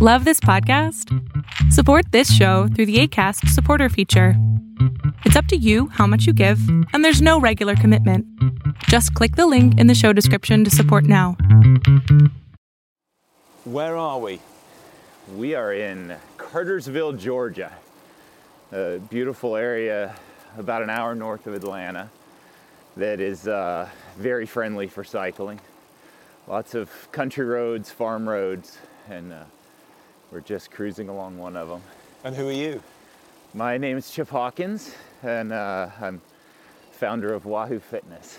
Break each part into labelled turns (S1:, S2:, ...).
S1: Love this podcast? Support this show through the ACAST supporter feature. It's up to you how much you give, and there's no regular commitment. Just click the link in the show description to support now.
S2: Where are we?
S3: We are in Cartersville, Georgia, a beautiful area about an hour north of Atlanta that is uh, very friendly for cycling. Lots of country roads, farm roads, and uh, we're just cruising along one of them.
S2: And who are you?
S3: My name is Chip Hawkins, and uh, I'm founder of Wahoo Fitness.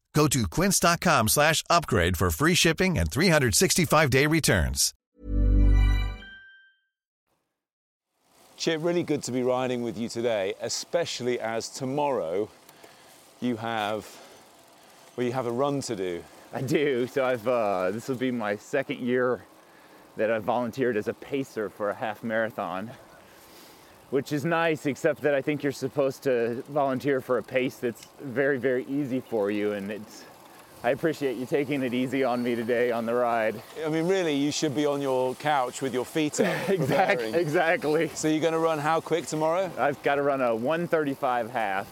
S4: Go to quince.com slash upgrade for free shipping and 365-day returns.
S2: Chip, really good to be riding with you today, especially as tomorrow you have, well, you have a run to do.
S3: I do. So I've uh, this will be my second year that I've volunteered as a pacer for a half marathon, which is nice, except that I think you're supposed to volunteer for a pace that's very, very easy for you, and it's. I appreciate you taking it easy on me today on the ride.
S2: I mean, really, you should be on your couch with your feet up.
S3: Exactly. Exactly.
S2: So you're going to run how quick tomorrow?
S3: I've got to run a 135 half.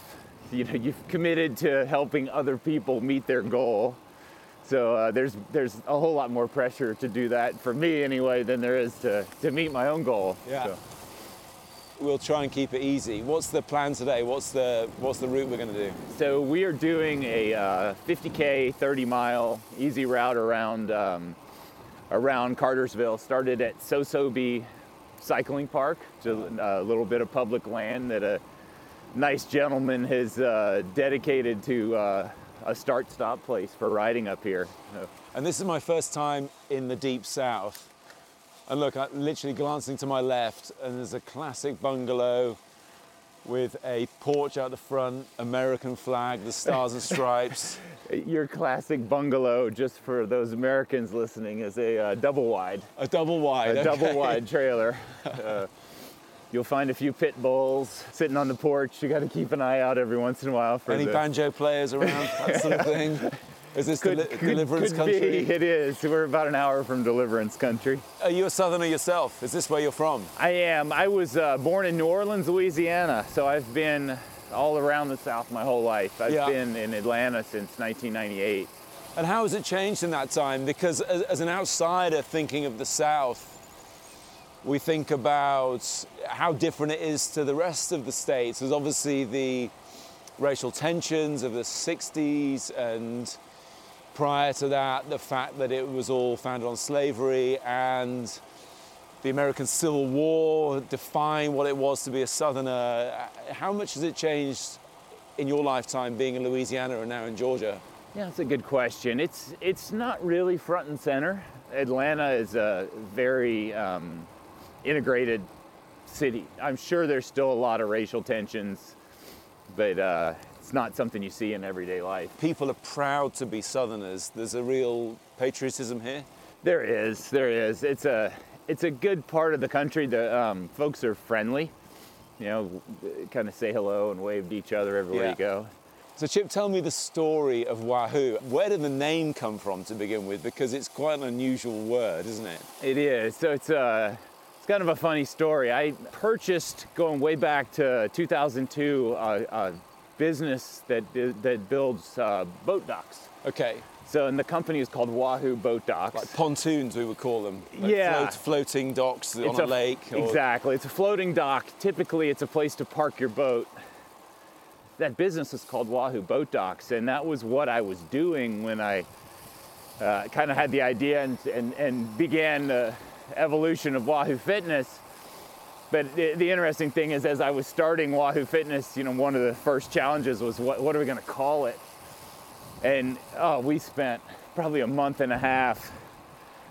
S3: You know, you've committed to helping other people meet their goal. So uh, there's there's a whole lot more pressure to do that for me anyway than there is to, to meet my own goal.
S2: Yeah.
S3: So,
S2: We'll try and keep it easy. What's the plan today? What's the what's the route we're going to do?
S3: so we are doing a uh, 50k, 30 mile easy route around um, around Cartersville. Started at Sosobe Cycling Park, just a little bit of public land that a nice gentleman has uh, dedicated to uh, a start-stop place for riding up here.
S2: And this is my first time in the deep south. And look, I'm literally glancing to my left, and there's a classic bungalow with a porch out the front, American flag, the stars and stripes.
S3: Your classic bungalow, just for those Americans listening, is a uh, double wide,
S2: A double wide.
S3: a double wide trailer. Uh, you'll find a few pit bulls sitting on the porch. You got to keep an eye out every once in a while for
S2: Any
S3: the,
S2: banjo players around, that sort of thing? Is this
S3: Could,
S2: deli-
S3: could-
S2: deliverance
S3: could
S2: country?
S3: Be. It is. We're about an hour from Deliverance Country.
S2: Are you a southerner yourself? Is this where you're from?
S3: I am. I was uh, born in New Orleans, Louisiana, so I've been all around the South my whole life. I've
S2: Yeah.
S3: been in Atlanta since 1998.
S2: And how has it changed in that time? Because as, as an outsider thinking of the South, we think about how different it is to the rest of the states. There's obviously the racial tensions of the 60s and prior to that, the fact that it was all founded on slavery and the American Civil War defined what it was to be a Southerner. How much has it changed in your lifetime being in Louisiana and now in Georgia?
S3: Yeah, that's a good question. It's it's not really front and center. Atlanta is a very um, integrated city. I'm sure there's still a lot of racial tensions, but uh, it's not something you see in everyday life.
S2: people are proud to be Southerners. There's a real patriotism here.
S3: There is, there is. It's a it's a good part of the country. The um, folks are friendly. You know, kind of say hello and wave to each other everywhere
S2: Yeah.
S3: you go.
S2: So, Chip, tell me the story of Wahoo. Where did the name come from to begin with? Because it's quite an unusual word, isn't it?
S3: It is. So it's a it's kind of a funny story. I purchased going way back to 2002 uh, a business that that builds uh, boat docks.
S2: Okay.
S3: So, and the company is called Wahoo Boat Docks.
S2: Like pontoons, we would call them. Like
S3: Yeah.
S2: float- floating docks on a, lake. or-
S3: Exactly. It's a floating dock. Typically, it's a place to park your boat. That business is called Wahoo Boat Docks, and that was what I was doing when I uh, kind of had the idea and, and, and began the evolution of Wahoo Fitness. But the, the interesting thing is, as I was starting Wahoo Fitness, you know, one of the first challenges was what, what are we going to call it? And oh, we spent probably a month and a half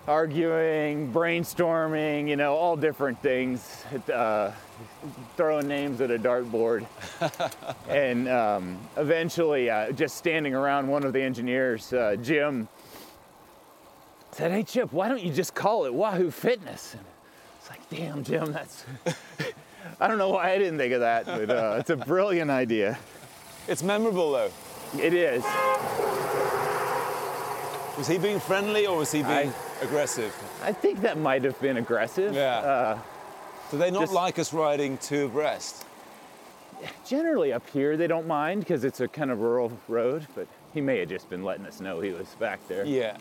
S3: arguing, brainstorming, you know, all different things, uh, throwing names at a dartboard. and um, eventually, uh, just standing around, one of the engineers, uh, Jim, said, Hey, Chip, why don't you just call it Wahoo Fitness? It's like, damn, Jim, that's. I don't know why I didn't think of that, but uh, it's a brilliant idea.
S2: It's memorable though.
S3: It is.
S2: Was he being friendly or was he being aggressive?
S3: I think that might have been aggressive.
S2: Yeah.
S3: Uh,
S2: Do they not
S3: just-
S2: like us riding two abreast?
S3: generally up here they don't mind because it's a kind of rural road, but he may have just been letting us know he was back there.
S2: Yeah.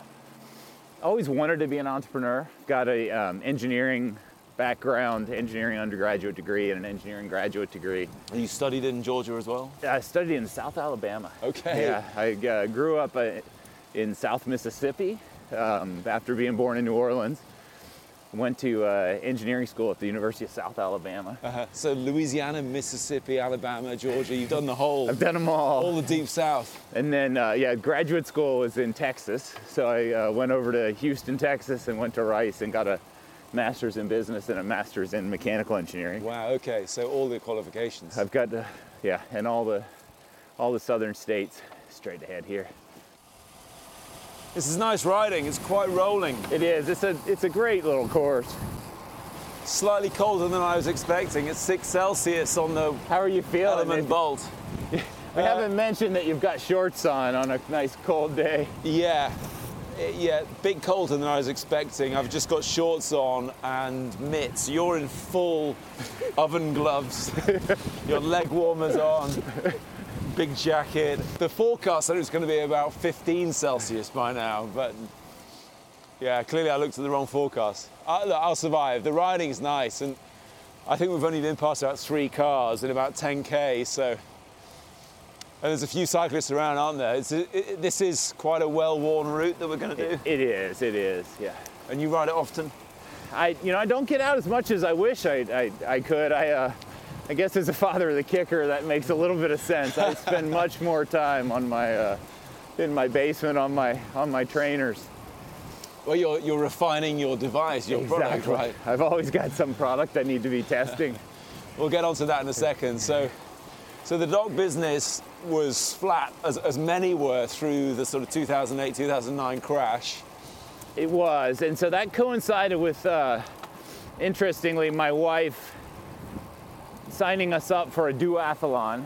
S3: Always wanted to be an entrepreneur. Got a um, engineering background, engineering undergraduate degree, and an engineering graduate degree.
S2: You studied in Georgia as well?
S3: I studied in South Alabama.
S2: Okay.
S3: Yeah, I uh, grew up uh, in South Mississippi um, after being born in New Orleans. Went to uh, engineering school at the University of South Alabama.
S2: Uh-huh. So Louisiana, Mississippi, Alabama, Georgia, you've done the whole,
S3: I've done them all.
S2: all the deep south.
S3: And then, uh, yeah, graduate school was in Texas. So I uh, went over to Houston, Texas, and went to Rice and got a master's in business and a master's in mechanical engineering.
S2: Wow, okay, so all the qualifications.
S3: I've got, uh, yeah, and all the, all the southern states straight ahead here.
S2: This is nice riding, it's quite rolling.
S3: It is. It's a, it's a great little course.
S2: Slightly colder than I was expecting. It's six Celsius on the
S3: How are you feeling?
S2: ELEMNT
S3: If-
S2: bolt.
S3: We haven't mentioned that you've got shorts on on a nice cold day.
S2: Yeah, yeah, bit colder than I was expecting. I've just got shorts on and mitts. You're in full oven gloves. Your leg warmers on. Big jacket. The forecast said it was going to be about 15 Celsius by now, but yeah, clearly I looked at the wrong forecast. I, look, I'll survive. The riding's nice, and I think we've only been past about three cars in about 10k, so. And there's a few cyclists around, aren't there? It's, it, it- this is quite a well-worn route that we're going to do.
S3: It is. It is. Yeah.
S2: And you ride it often?
S3: I, you know, I don't get out as much as I wish I, I, I could. I, uh, I guess as a father of the KICKR, that makes a little bit of sense. I spend much more time on my, uh, in my basement on my, on my trainers.
S2: Well, you're, you're refining your device, your product, right?
S3: I've always got some product I need to be testing.
S2: We'll get onto that in a second. So, so the dock business was flat, as, as many were through the sort of 2008, 2009 crash.
S3: It was, and so that coincided with, uh, interestingly, my wife signing us up for a duathlon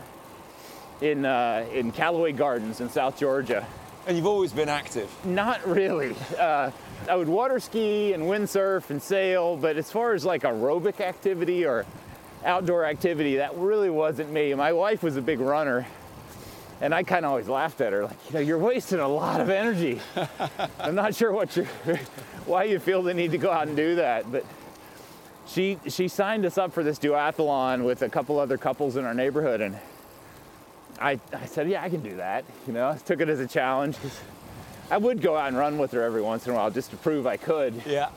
S3: in uh, in Callaway Gardens in South Georgia.
S2: And you've always been active.
S3: Not really. Uh, I would water ski and windsurf and sail, but as far as like aerobic activity or outdoor activity, that really wasn't me. My wife was a big runner, and I kind of always laughed at her, like, you know, you're wasting a lot of energy. I'm not sure what you're, why you feel the need to go out and do that, but she she signed us up for this duathlon with a couple other couples in our neighborhood, and I, I said, yeah, I can do that. You know, I took it as a challenge. I would go out and run with her every once in a while just to prove I could.
S2: Yeah.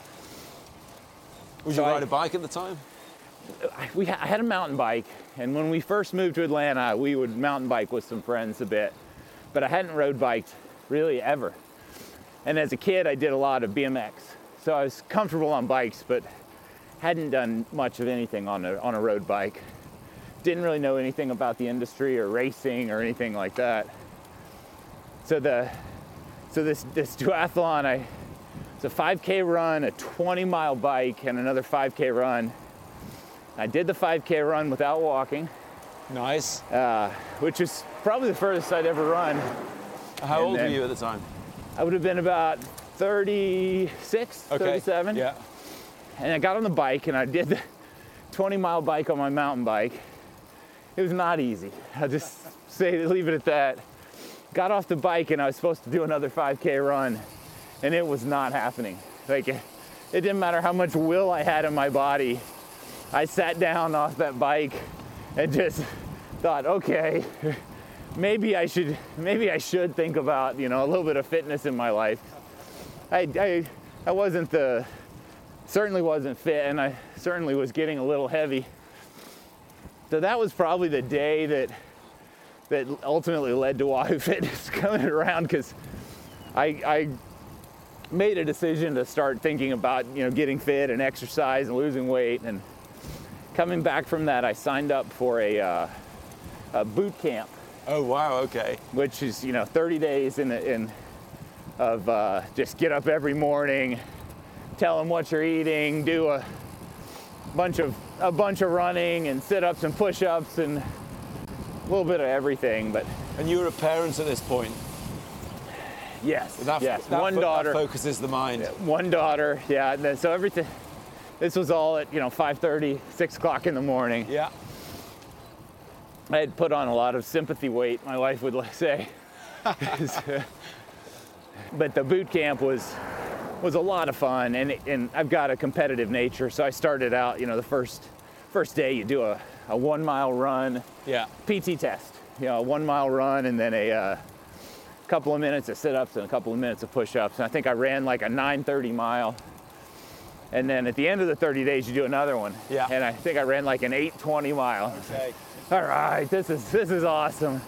S2: Would
S3: So
S2: you ride a bike at the time?
S3: I- we ha- I had a mountain bike, and when we first moved to Atlanta, we would mountain bike with some friends a bit, but I hadn't road biked really ever. And as a kid, I did a lot of BMX, so I was comfortable on bikes, but hadn't done much of anything on a on a road bike. Didn't really know anything about the industry or racing or anything like that. So the so this this duathlon, I it's a 5K run, a 20 mile bike, and another 5K run. I did the 5K run without walking,
S2: Nice.
S3: uh, which is probably the furthest I'd ever run.
S2: How
S3: and
S2: old were you at the time?
S3: I would have been about 36, 37.
S2: Yeah.
S3: And I got on the bike and I did the 20 mile bike on my mountain bike. It was not easy. I'll just say, leave it at that. got off the bike and I was supposed to do another 5K run, and it was not happening. Like it, it didn't matter how much will I had in my body. I sat down off that bike and just thought, okay, maybe I should maybe I should think about you know a little bit of fitness in my life. I I, I wasn't the certainly wasn't fit, and I certainly was getting a little heavy. So that was probably the day that that ultimately led to Wahoo Fitness coming around because I, I made a decision to start thinking about you know getting fit and exercise and losing weight and coming back from that I signed up for a, uh, a boot camp
S2: Oh wow, okay.
S3: which is you know 30 days in, in of uh, just get up every morning tell them what you're eating do a bunch of a bunch of running and sit-ups and push-ups and a little bit of everything but
S2: And you were a parent at this point.
S3: yes
S2: That,
S3: yes
S2: that
S3: one
S2: that
S3: daughter
S2: focuses the mind.
S3: one daughter yeah and then, so everything this was all at you know 5.30 6 o'clock in the morning
S2: Yeah.
S3: I had put on a lot of sympathy weight, my wife would say. but the boot camp was was a lot of fun, and and I've got a competitive nature, so I started out. You know, the first first day you do a, a one mile run,
S2: Yeah.
S3: PT test. You know, a one mile run, and then a uh, couple of minutes of sit ups and a couple of minutes of push ups. And I think I ran like a 9:30 mile. And then at the end of the 30 days, you do another one.
S2: Yeah.
S3: And I think I ran like an 8:20 mile
S2: Okay.
S3: all right, this is this is awesome.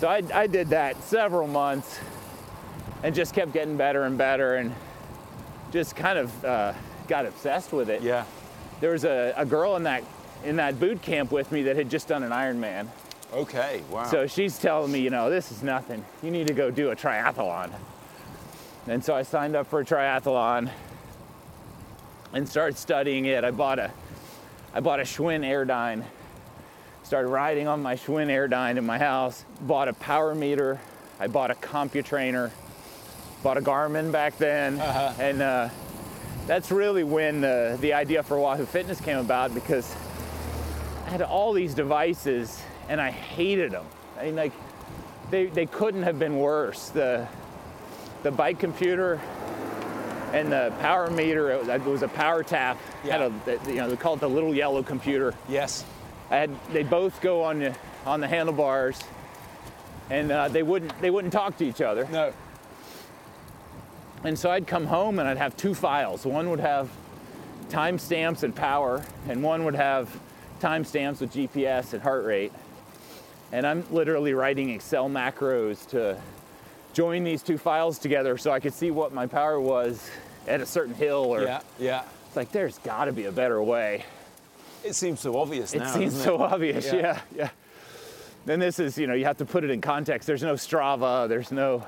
S3: So I, I did that several months and just kept getting better and better and just kind of uh, got obsessed with it.
S2: Yeah.
S3: There was a, a girl in that in that boot camp with me that had just done an Ironman.
S2: Okay. Wow.
S3: So she's telling me, you know, this is nothing. You need to go do a triathlon. And so I signed up for a triathlon and started studying it. I bought a I bought a Schwinn Airdyne. Started riding on my Schwinn Airdyne in my house. Bought a power meter. I bought a CompuTrainer. Bought a Garmin back then. And uh, that's really when the, the idea for Wahoo Fitness came about because I had all these devices and I hated them. I mean, like, they, they couldn't have been worse. The, the bike computer and the power meter, it was, a PowerTap. Had
S2: Yeah.
S3: a, you know, they call it the little yellow computer.
S2: yes.
S3: I had, they both go on the, on the handlebars and uh, they wouldn't, they wouldn't talk to each other.
S2: No.
S3: And so I'd come home and I'd have two files. One would have timestamps and power, and one would have timestamps with GPS and heart rate. And I'm literally writing Excel macros to join these two files together so I could see what my power was at a certain hill or
S2: Yeah. Yeah.
S3: it's like there's got to be a better way.
S2: It seems so obvious now.
S3: It
S2: seems
S3: so
S2: it?
S3: obvious.
S2: Yeah.
S3: Yeah. yeah, Then this is, you know, you have to put it in context. There's no Strava. There's no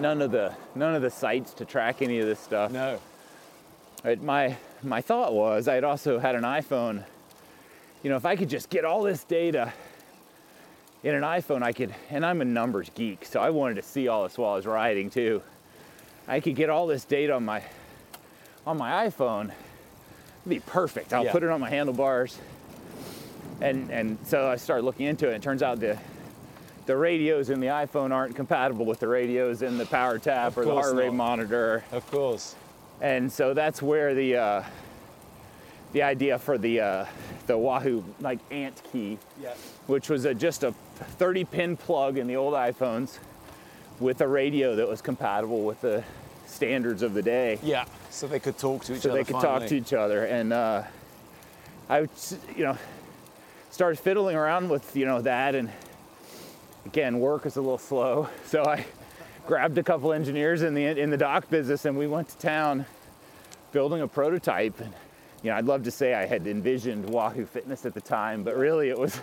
S3: none of the none of the sites to track any of this stuff.
S2: No.
S3: Right, my my thought was I had also had an iPhone. You know, if I could just get all this data in an iPhone, I could. And I'm a numbers geek, so I wanted to see all this while I was riding too. I could get all this data on my on my iPhone. It'd be perfect. I'll
S2: Yeah.
S3: put it on my handlebars. And and so I started looking into it. It turns out the the radios in the iPhone aren't compatible with the radios in the PowerTap
S2: Of
S3: or the heart rate
S2: not.
S3: monitor
S2: Of course.
S3: and so that's where the uh, the idea for the uh, the Wahoo like Ant key,
S2: Yeah.
S3: which was a, just a 30 pin plug in the old iPhones with a radio that was compatible with the standards of the day,
S2: Yeah. So they could talk to each
S3: so
S2: other.
S3: they could
S2: finally.
S3: talk to each other. And uh, I, would you know, started fiddling around with you know that, and again, work is a little slow, so I grabbed a couple engineers in the in the dock business, and we went to town building a prototype. And you know, I'd love to say I had envisioned Wahoo Fitness at the time, but really it was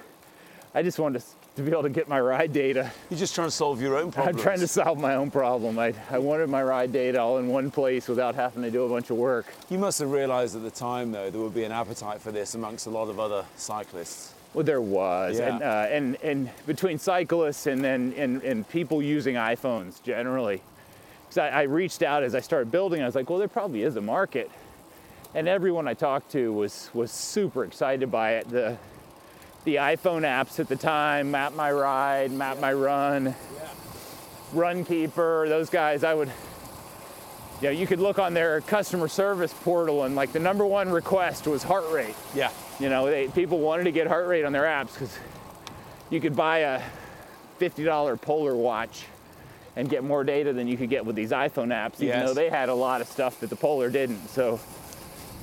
S3: I just wanted to, to be able to get my ride data.
S2: You're just trying to solve your own problem.
S3: I'm trying to solve my own problem. I, I wanted my ride data all in one place without having to do a bunch of work.
S2: You must have realised at the time, though, there would be an appetite for this amongst a lot of other cyclists.
S3: Well, there was,
S2: Yeah.
S3: and, uh, and and between cyclists and then and, and people using iPhones generally, because I, I reached out as I started building, I was like, well, there probably is a market, and everyone I talked to was was super excited by it. The the iPhone apps at the time, Map My Ride, Map My Run, Runkeeper, those guys, I would, you know, you could look on their customer service portal and like the number one request was heart rate.
S2: Yeah.
S3: You know, they, people wanted to get heart rate on their apps because you could buy a $50 Polar watch and get more data than you could get with these iPhone apps, even
S2: Yes.
S3: though they had a lot of stuff that the Polar didn't. So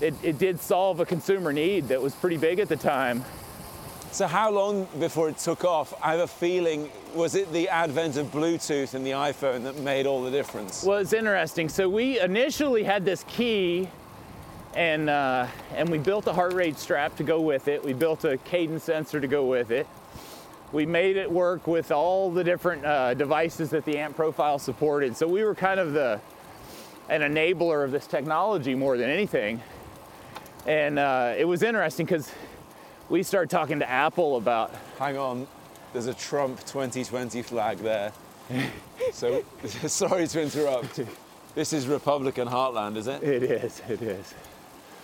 S3: it, it did solve a consumer need that was pretty big at the time.
S2: So how long before it took off? I have a feeling, was it the advent of Bluetooth and the iPhone that made all the difference?
S3: Well, it's interesting. So we initially had this key, and uh, and we built a heart rate strap to go with it. We built a cadence sensor to go with it. We made it work with all the different uh, devices that the ANT profile supported. So we were kind of the an enabler of this technology more than anything. And uh, it was interesting because we start talking to Apple about
S2: Hang on, there's a Trump 2020 flag there. so, sorry to interrupt. This is Republican heartland, is it?
S3: it is, it is.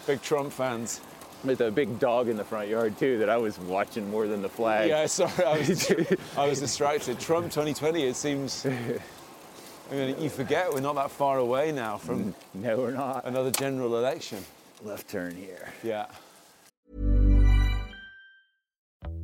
S2: Big Trump fans.
S3: With a big dog in the front yard too that I was watching more than the flag.
S2: Yeah, sorry, I was, I was distracted. Trump 2020, it seems. I mean, you forget we're not that far away now from
S3: No, we're not.
S2: another general election.
S3: Left turn here.
S2: Yeah.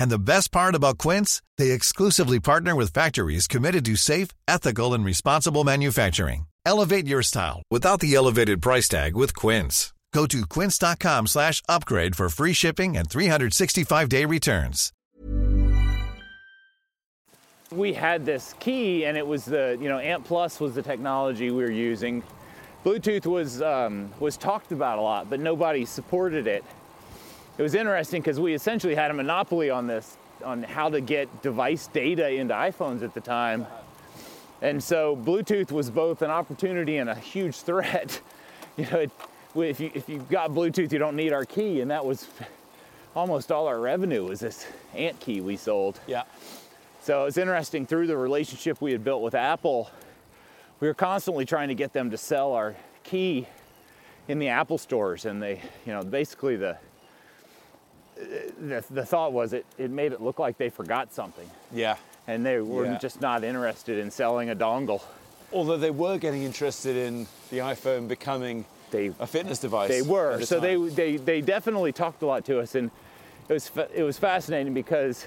S4: And the best part about Quince, they exclusively partner with factories committed to safe, ethical, and responsible manufacturing. Elevate your style without the elevated price tag with Quince. Go to quince.com slash upgrade for free shipping and 365-day returns.
S3: We had this key, and it was the you know ANT+ was the technology we were using. Bluetooth was um, was talked about a lot, but nobody supported it. It was interesting because we essentially had a monopoly on this, on how to get device data into iPhones at the time. And so Bluetooth was both an opportunity and a huge threat. You know, it, if you if you've got Bluetooth, you don't need our key, and that was almost all our revenue was this Ant key we sold.
S2: Yeah.
S3: So it's interesting through the relationship we had built with Apple, we were constantly trying to get them to sell our key in the Apple stores, and they, you know, basically the the, the thought was it it made it look like they forgot something,
S2: Yeah.
S3: and they were
S2: Yeah.
S3: just not interested in selling a dongle.
S2: Although they were getting interested in the iPhone becoming
S3: They
S2: a fitness device.
S3: They were.
S2: the
S3: So they, they they definitely talked a lot to us, and it was, it was fascinating because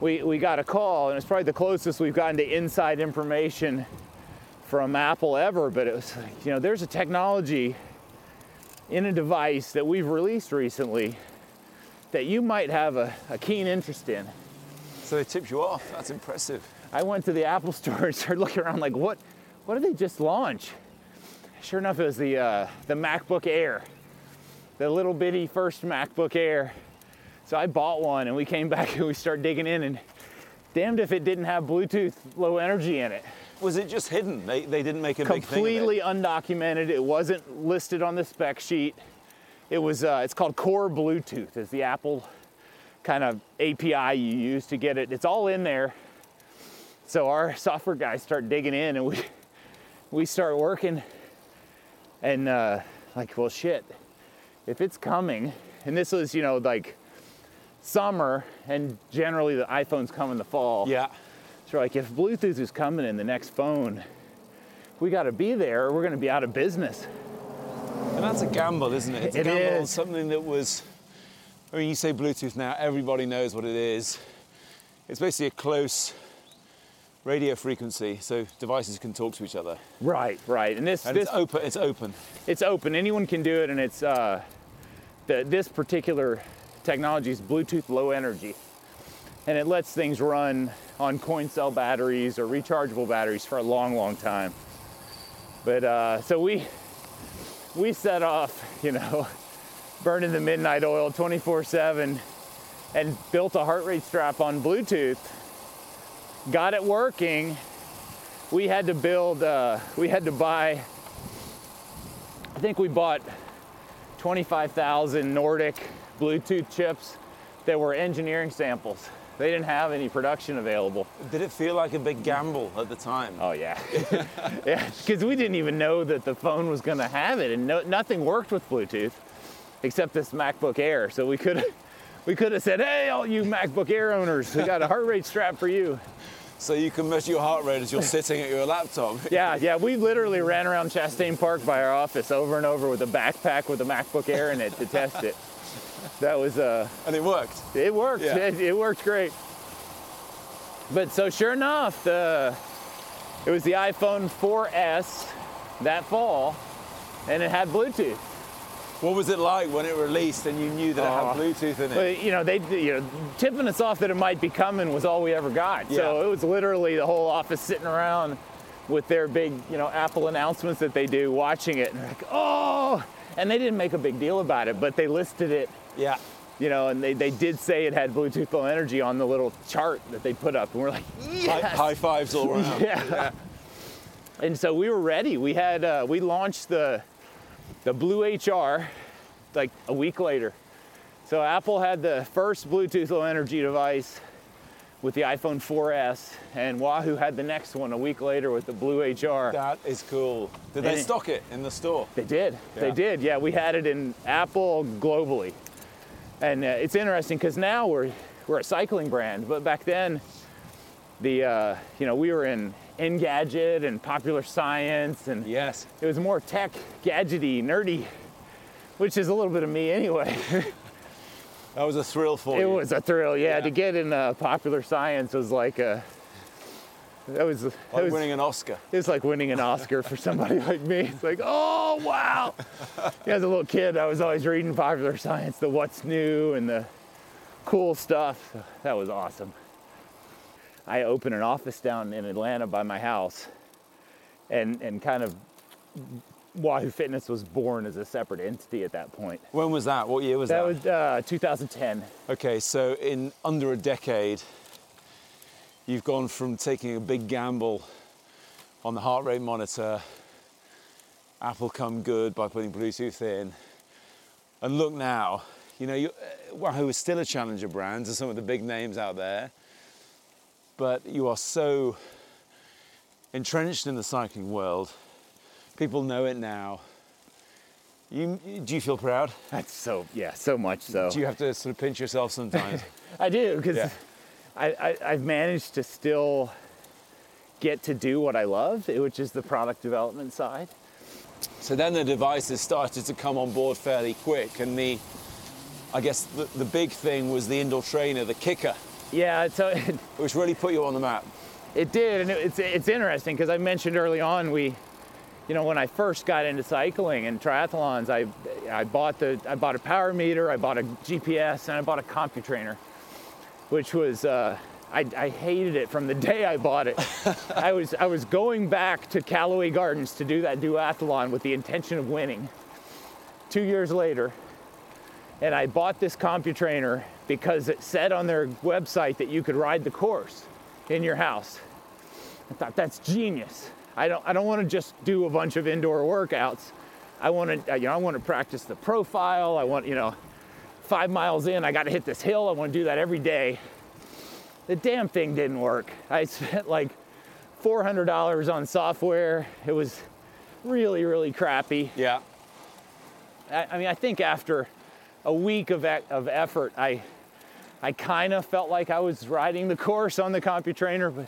S3: we we got a call, and it's probably the closest we've gotten to inside information from Apple ever. But it was like, you know, there's a technology in a device that we've released recently that you might have a, a keen interest in.
S2: So they tipped you off. That's impressive.
S3: I went to the Apple store and started looking around like, what, what did they just launch? Sure enough, it was the, uh, the MacBook Air, the little bitty first MacBook Air. So I bought one and we came back and we started digging in and damned if it didn't have Bluetooth low energy in it.
S2: Was it just hidden? They, they didn't make a big thing
S3: Completely undocumented. It wasn't listed on the spec sheet. It was, uh, it's called Core Bluetooth. It's the Apple kind of API you use to get it. It's all in there. So our software guys start digging in and we we start working and uh, like, well shit, if it's coming, and this was, you know, like summer and generally the iPhones come in the fall.
S2: Yeah.
S3: So like, if Bluetooth is coming in the next phone, we got to be there or we're going to be out of business.
S2: And that's a gamble, isn't it? It's a
S3: It
S2: gamble
S3: is.
S2: something that was I mean, you say Bluetooth now, everybody knows what it is. It's basically a close radio frequency, so devices can talk to each other.
S3: Right, right. And this,
S2: And
S3: this
S2: it's open. It's open.
S3: it's open. Anyone can do it, and it's uh, the, this particular technology is Bluetooth Low Energy, and it lets things run on coin cell batteries or rechargeable batteries for a long, long time. But uh, so we we set off, you know, burning the midnight oil 24/7, and built a heart rate strap on Bluetooth. Got it working. We had to build. Uh, we had to buy. I think we bought 25,000 Nordic Bluetooth chips that were engineering samples. They didn't have any production available.
S2: Did it feel like a big gamble at the time?
S3: Oh yeah, yeah, because we didn't even know that the phone was going to have it, and no, nothing worked with Bluetooth except this MacBook Air. So we could we could have said, "Hey, all you MacBook Air owners, we got a heart rate strap for you."
S2: So you can measure your heart rate as you're sitting at your laptop.
S3: Yeah, yeah, we literally ran around Chastain Park by our office over and over with a backpack with a MacBook Air in it to test it. That was uh,
S2: And it worked.
S3: it worked.
S2: Yeah.
S3: It, it worked great. But so sure enough, the it was the iPhone 4S that fall, and it had Bluetooth.
S2: What was it like when it released and you knew that it
S3: Oh.
S2: had Bluetooth in it?
S3: You know, they you know tipping us off that it might be coming was all we ever got. So it was literally the whole office sitting around with their big you know Apple announcements that they do, watching it, and they're like, oh, and they didn't make a big deal about it, but they listed it.
S2: Yeah.
S3: You know, and they, they did say it had Bluetooth Low Energy on the little chart that they put up, and we're like,
S2: High,
S3: yes.
S2: high fives all around.
S3: Yeah. And so we were ready. We had uh, we launched the the Blue HR like a week later. So Apple had the first Bluetooth Low Energy device with the iPhone 4S, and Wahoo had the next one a week later with the Blue HR.
S2: That is cool. Did
S3: And
S2: they stock it in the store?
S3: They did. They did. Yeah, we had it in Apple globally, and uh, it's interesting because now we're we're a cycling brand, but back then, the uh, you know we were in Engadget and Popular Science, and
S2: Yes.
S3: it was more tech, gadgety, nerdy, which is a little bit of me anyway.
S2: That was a thrill for
S3: it
S2: you.
S3: It was a thrill, yeah,
S2: Yeah.
S3: To get in uh, Popular Science was like a that was that
S2: like
S3: was,
S2: winning an Oscar.
S3: It was like winning an Oscar for somebody like me. It's like, oh wow! Yeah, as a little kid, I was always reading Popular Science, the what's new and the cool stuff. That was awesome. I opened an office down in Atlanta by my house, and and kind of Wahoo Fitness was born as a separate entity at that point.
S2: When was that? What year was
S3: That
S2: that?
S3: was uh, 2010.
S2: Okay, so in under a decade, you've gone from taking a big gamble on the heart rate monitor, Apple come good by putting Bluetooth in, and look now, you know, you, uh, Wahoo is still a challenger brand to some of the big names out there, but you are so entrenched in the cycling world. People know it now. You, do you feel proud?
S3: That's so yeah, so much so.
S2: Do you have to sort of pinch yourself sometimes?
S3: I do because
S2: Yeah.
S3: I, I, I've managed to still get to do what I love, eh, which is the product development side.
S2: So then the devices started to come on board fairly quick, and the, I guess the, the big thing was the indoor trainer, the KICKR,
S3: Yeah, so it,
S2: which really put you on the map.
S3: it did, and it, it's it's interesting because I mentioned early on we, you know, when I first got into cycling and triathlons, I I bought the I bought a power meter, I bought a GPS, and I bought a CompuTrainer, which was. Uh, I, I hated it from the day I bought it. I was I was going back to Callaway Gardens to do that duathlon with the intention of winning. Two years later, and I bought this CompuTrainer because it said on their website that you could ride the course in your house. I thought that's genius. I don't I don't want to just do a bunch of indoor workouts. I want to you know I want to practice the profile. I want you know 5 miles in I got to hit this hill. I want to do that every day. The damn thing didn't work. I spent like $400 on software. It was really really crappy.
S2: Yeah.
S3: I, I mean, I think after a week of, of effort, I, I kind of felt like I was riding the course on the CompuTrainer, but uh,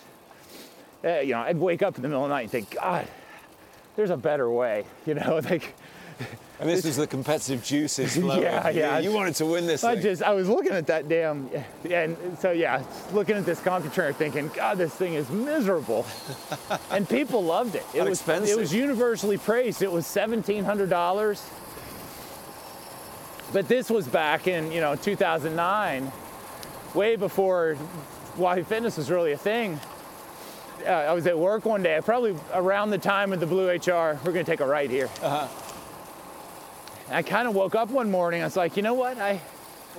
S3: Eh, you know, I'd wake up in the middle of the night and think, God, there's a better way. You know, like
S2: And this was the competitive juices flowing.
S3: Yeah,
S2: You-
S3: yeah.
S2: You wanted to win this
S3: I
S2: thing.
S3: just I was looking at that damn and so yeah, looking at this comp trainer thinking, God, this thing is miserable. and people loved it. It was
S2: expensive?
S3: it was universally praised. It was seventeen hundred dollars. But this was back in, you know, 2009, way before Wahoo Fitness was really a thing. Uh, I was at work one day, probably around the time of the Blue HR. We're gonna take a right here. I kind of woke up one morning. I was like, you know what? I,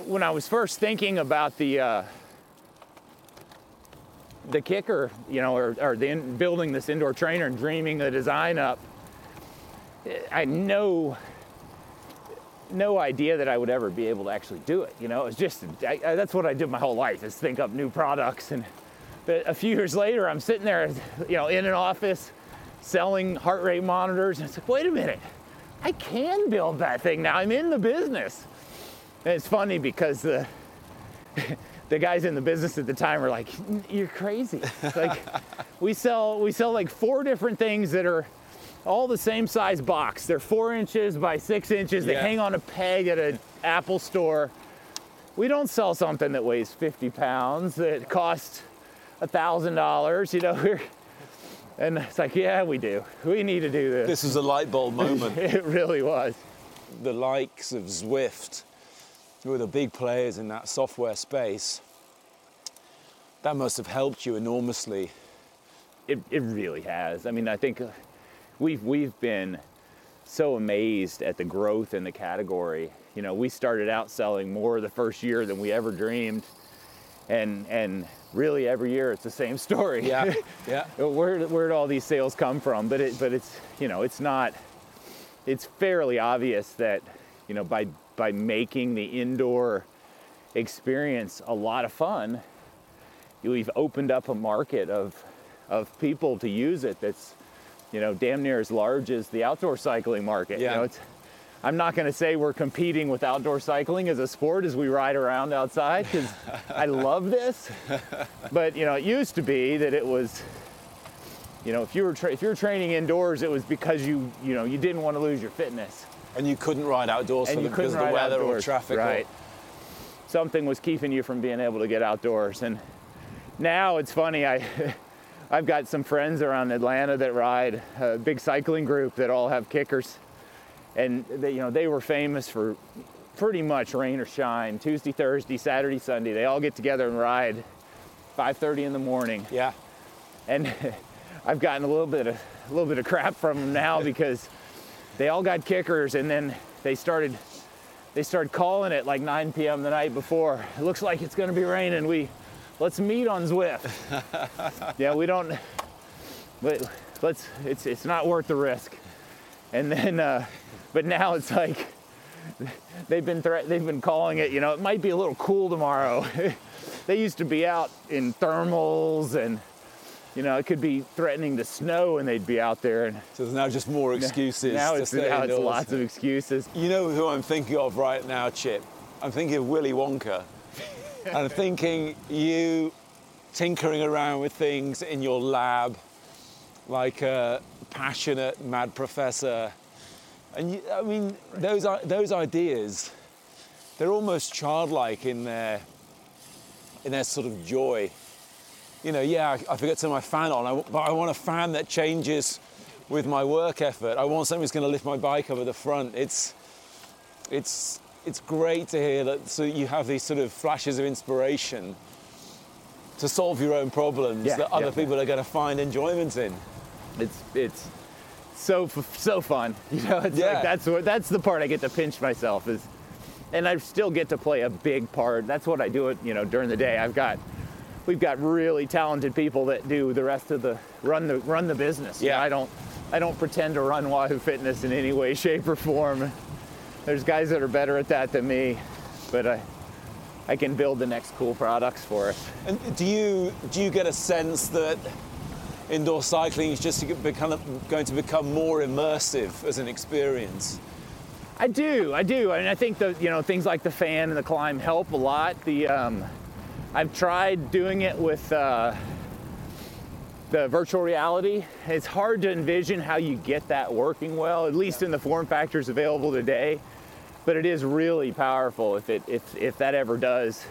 S3: when I was first thinking about the uh, the KICKR, you know, or, or the in, building this indoor trainer and dreaming the design up, I had no no idea that I would ever be able to actually do it. You know, it was just I, I, that's what I did my whole life is think up new products. And but a few years later, I'm sitting there, you know, in an office selling heart rate monitors, and it's like, wait a minute. I can build that thing now. I'm in the business. And it's funny because the the guys in the business at the time were like, "You're crazy." like we sell we sell like four different things that are all the same size box. They're four inches by six inches. They
S2: Yeah.
S3: hang on a peg at an Apple store. We don't sell something that weighs 50 pounds that costs a thousand dollars. You know, we're and it's like, yeah, we do. We need to do this.
S2: This was a light bulb moment.
S3: It really was.
S2: the likes of Zwift, who are the big players in that software space, that must have helped you enormously.
S3: It, it really has. I mean, I think uh, we've we've been so amazed at the growth in the category. You know, we started out selling more the first year than we ever dreamed, and and really every year it's the same story.
S2: Yeah, yeah.
S3: where where did all these sales come from? But it but it's you know it's not. It's fairly obvious that you know by by making the indoor experience a lot of fun, we've opened up a market of of people to use it that's you know damn near as large as the outdoor cycling market. You
S2: Yeah.
S3: know, it's, I'm not going to say we're competing with outdoor cycling as a sport as we ride around outside because I love this. But you know, it used to be that it was, you know, if you were tra- if you were training indoors, it was because you you know you didn't want to lose your fitness
S2: And you couldn't ride outdoors
S3: and you
S2: the,
S3: couldn't
S2: because of the weather
S3: outdoors.
S2: or traffic. or-
S3: Right. Something was keeping you from being able to get outdoors, and now it's funny. I I've got some friends around Atlanta that ride a big cycling group that all have KICKRs, and they, you know they were famous for pretty much rain or shine, Tuesday, Thursday, Saturday, Sunday. They all get together and ride 5:30 in the morning
S2: yeah.
S3: and I've gotten a little bit of a little bit of crap from them now because they all got KICKRs and then they started they started calling it like 9 p.m. the night before. It looks like it's going to be raining. We let's meet on Zwift. yeah, we don't. But let's. It's it's not worth the risk. And then, uh, but now it's like they've been thre- they've been calling it. You know, it might be a little cool tomorrow. they used to be out in thermals and. You know, it could be threatening to snow and they'd be out there. And
S2: So there's now just more excuses.
S3: now it's, now it's lots of excuses.
S2: You know who I'm thinking of right now, Chip? I'm thinking of Willy Wonka. and I'm thinking you tinkering around with things in your lab like a passionate mad professor. And you, I mean, those, those ideas, they're almost childlike in their, in their sort of joy. You know, yeah, I, I forget to turn my fan on, I but I want a fan that changes with my work effort. I want something that's going to lift my bike over the front. It's, it's, it's great to hear that so you have these sort of flashes of inspiration to solve your own problems
S3: Yeah,
S2: that other
S3: yeah.
S2: people are going to find enjoyment in.
S3: It's it's so so fun. You know, it's
S2: Yeah.
S3: like that's what that's the part I get to pinch myself is, and I still get to play a big part. That's what I do it. You know, during the day, I've got we've got really talented people that do the rest of the run the run the business. You know,
S2: Yeah.
S3: I don't I don't pretend to run Wahoo Fitness in any way, shape, or form. There's guys that are better at that than me, but I I can build the next cool products for it.
S2: And do you do you get a sense that indoor cycling is just become, going to become more immersive as an experience?
S3: I do, I do, and I think the you know things like the fan and the climb help a lot. The um, I've tried doing it with uh, the virtual reality. It's hard to envision how you get that working well, at least in the form factors available today. But it is really powerful if it if if that ever does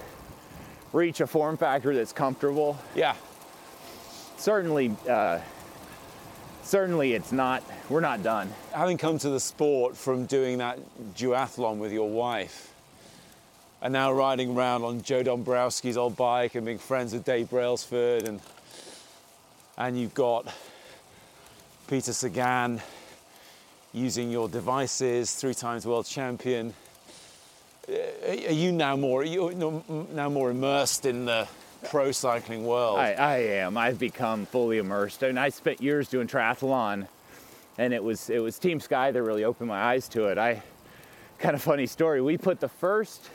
S3: reach a form factor that's comfortable.
S2: Yeah.
S3: Certainly, uh, certainly, it's not. We're not done.
S2: Having come to the sport from doing that duathlon with your wife, and now riding around on Joe Dombrowski's old bike and being friends with Dave Brailsford, and and you've got Peter Sagan using your devices, three times world champion. Uh, Are you now more are you now more immersed in the pro cycling world?
S3: I, I am. I've become fully immersed. And I spent years doing triathlon, and it was it was Team Sky that really opened my eyes to it. I kind of funny story. We put the first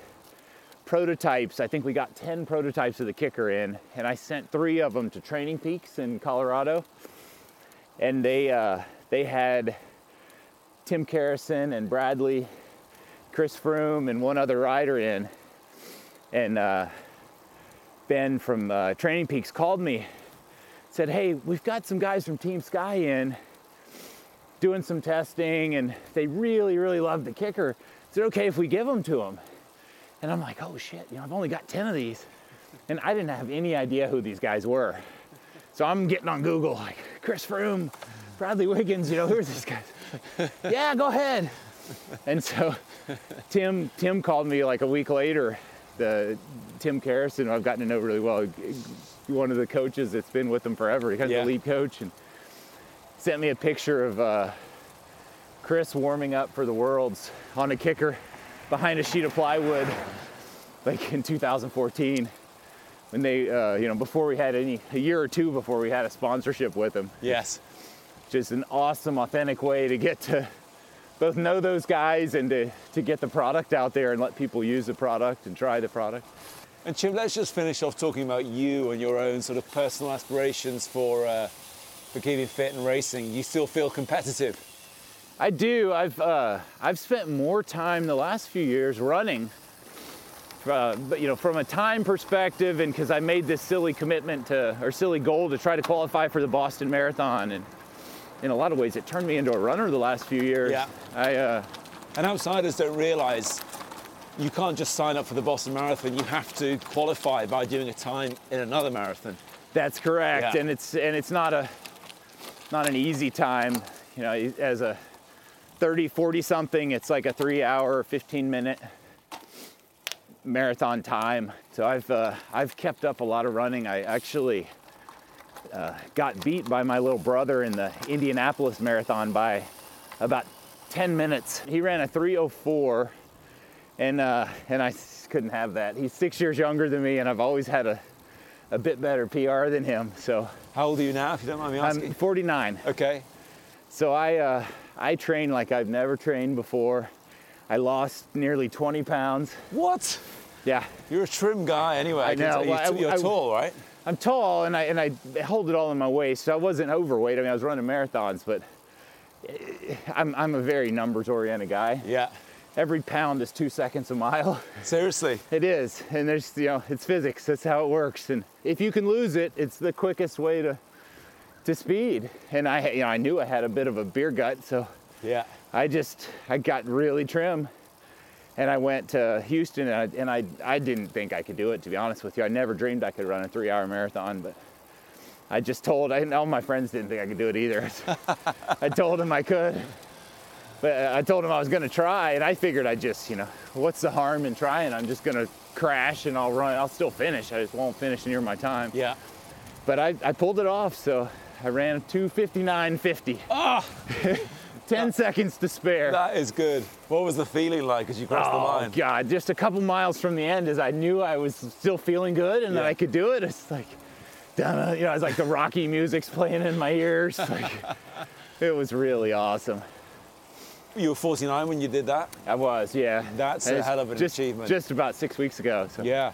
S3: prototypes. I think we got ten prototypes of the KICKR in, and I sent three of them to Training Peaks in Colorado, and they uh, they had Tim Kerrison and Bradley, Chris Froome, and one other rider in, and. Uh, Ben from uh, Training Peaks called me, said, Hey, we've got some guys from Team Sky in doing some testing, and they really, really love the KICKR. Is it okay if we give them to them? And I'm like, Oh shit, you know, I've only got 10 of these. And I didn't have any idea who these guys were. So I'm getting on Google, like, Chris Froome, Bradley Wiggins, you know, who are these guys? yeah, go ahead. And so Tim, Tim called me like a week later the Tim Kerrison, I've gotten to know really well. One of the coaches that's been with them forever. He's
S2: Yeah.
S3: the lead coach, and sent me a picture of uh, Chris warming up for the Worlds on a KICKR behind a sheet of plywood, like in 2014, when they, uh, you know, before we had any, a year or two before we had a sponsorship with them.
S2: yes.
S3: Just an awesome, authentic way to get to both know those guys and to, to get the product out there and let people use the product and try the product.
S2: And Chip, let's just finish off talking about you and your own sort of personal aspirations for uh, for keeping fit and racing. You still feel competitive?
S3: I do. I've uh, I've spent more time the last few years running, uh, but you know, from a time perspective, and because I made this silly commitment to or silly goal to try to qualify for the Boston Marathon, and in a lot of ways, it turned me into a runner the last few years.
S2: Yeah.
S3: I uh,
S2: And outsiders don't realise you can't just sign up for the Boston Marathon. You have to qualify by doing a time in another marathon.
S3: That's correct,
S2: Yeah.
S3: and it's and it's not a not an easy time. You know, as a 30, 40 something, it's like a three hour, 15 minute marathon time. So I've uh, I've kept up a lot of running. I actually uh, got beat by my little brother in the Indianapolis Marathon by about 10 minutes. He ran a 304, and uh, and I couldn't have that. He's six years younger than me, and I've always had a a bit better PR than him. So
S2: How old are you now, if you don't mind me asking?
S3: I'm 49.
S2: okay.
S3: So I uh, I train like I've never trained before. I lost nearly 20 pounds.
S2: What?
S3: Yeah,
S2: You're a trim guy anyway.
S3: I
S2: can
S3: know. Well, I-
S2: You're
S3: I-
S2: tall, right?
S3: I'm tall and I and I hold it all in my waist. So I wasn't overweight. I mean, I was running marathons, but I'm I'm a very numbers oriented guy.
S2: Yeah.
S3: Every pound is two seconds a mile.
S2: Seriously.
S3: It is, and there's you know it's physics. That's how it works. And if you can lose it, it's the quickest way to to speed. And I you know I knew I had a bit of a beer gut, so
S2: Yeah.
S3: I just I got really trim, and I went to Houston, and I, and I I didn't think I could do it. To be honest with you, I never dreamed I could run a three-hour marathon, but. I just told, I, all my friends didn't think I could do it either. I told them I could, but I told them I was gonna try, and I figured I just, you know, what's the harm in trying? I'm just gonna crash and I'll run, I'll still finish. I just won't finish near my time.
S2: Yeah.
S3: But I, I pulled it off, so I ran 259.50.
S2: Ah,
S3: 10 seconds to spare.
S2: that is good. What was the feeling like as you crossed the line? Oh?
S3: God! Just a couple miles from the end, as I knew I was still feeling good and that I could do it. It's like, dun, you know, it's like the Rocky music's playing in my ears. Like, it was really awesome.
S2: You were 49 when you did that?
S3: I was, yeah.
S2: That's
S3: And
S2: a hell of an
S3: just,
S2: achievement.
S3: Just about six weeks ago. So,
S2: Yeah.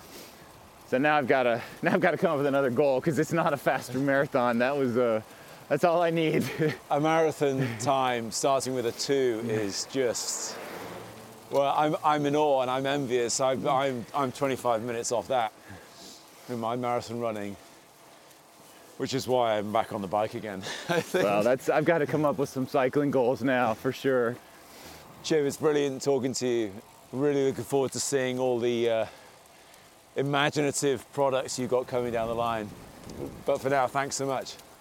S3: so now I've got to now I've got to come up with another goal because it's not a faster marathon. That was uh, that's all I need.
S2: A marathon time starting with a two is just. Well, I'm, I'm in awe and I'm envious. I, I'm, I'm 25 minutes off that in my marathon running. which is why I'm back on the bike again.
S3: Well, that's I've got to come up with some cycling goals now for sure.
S2: Chip, it's brilliant talking to you. Really looking forward to seeing all the uh, imaginative products you've got coming down the line. But for now, thanks so much.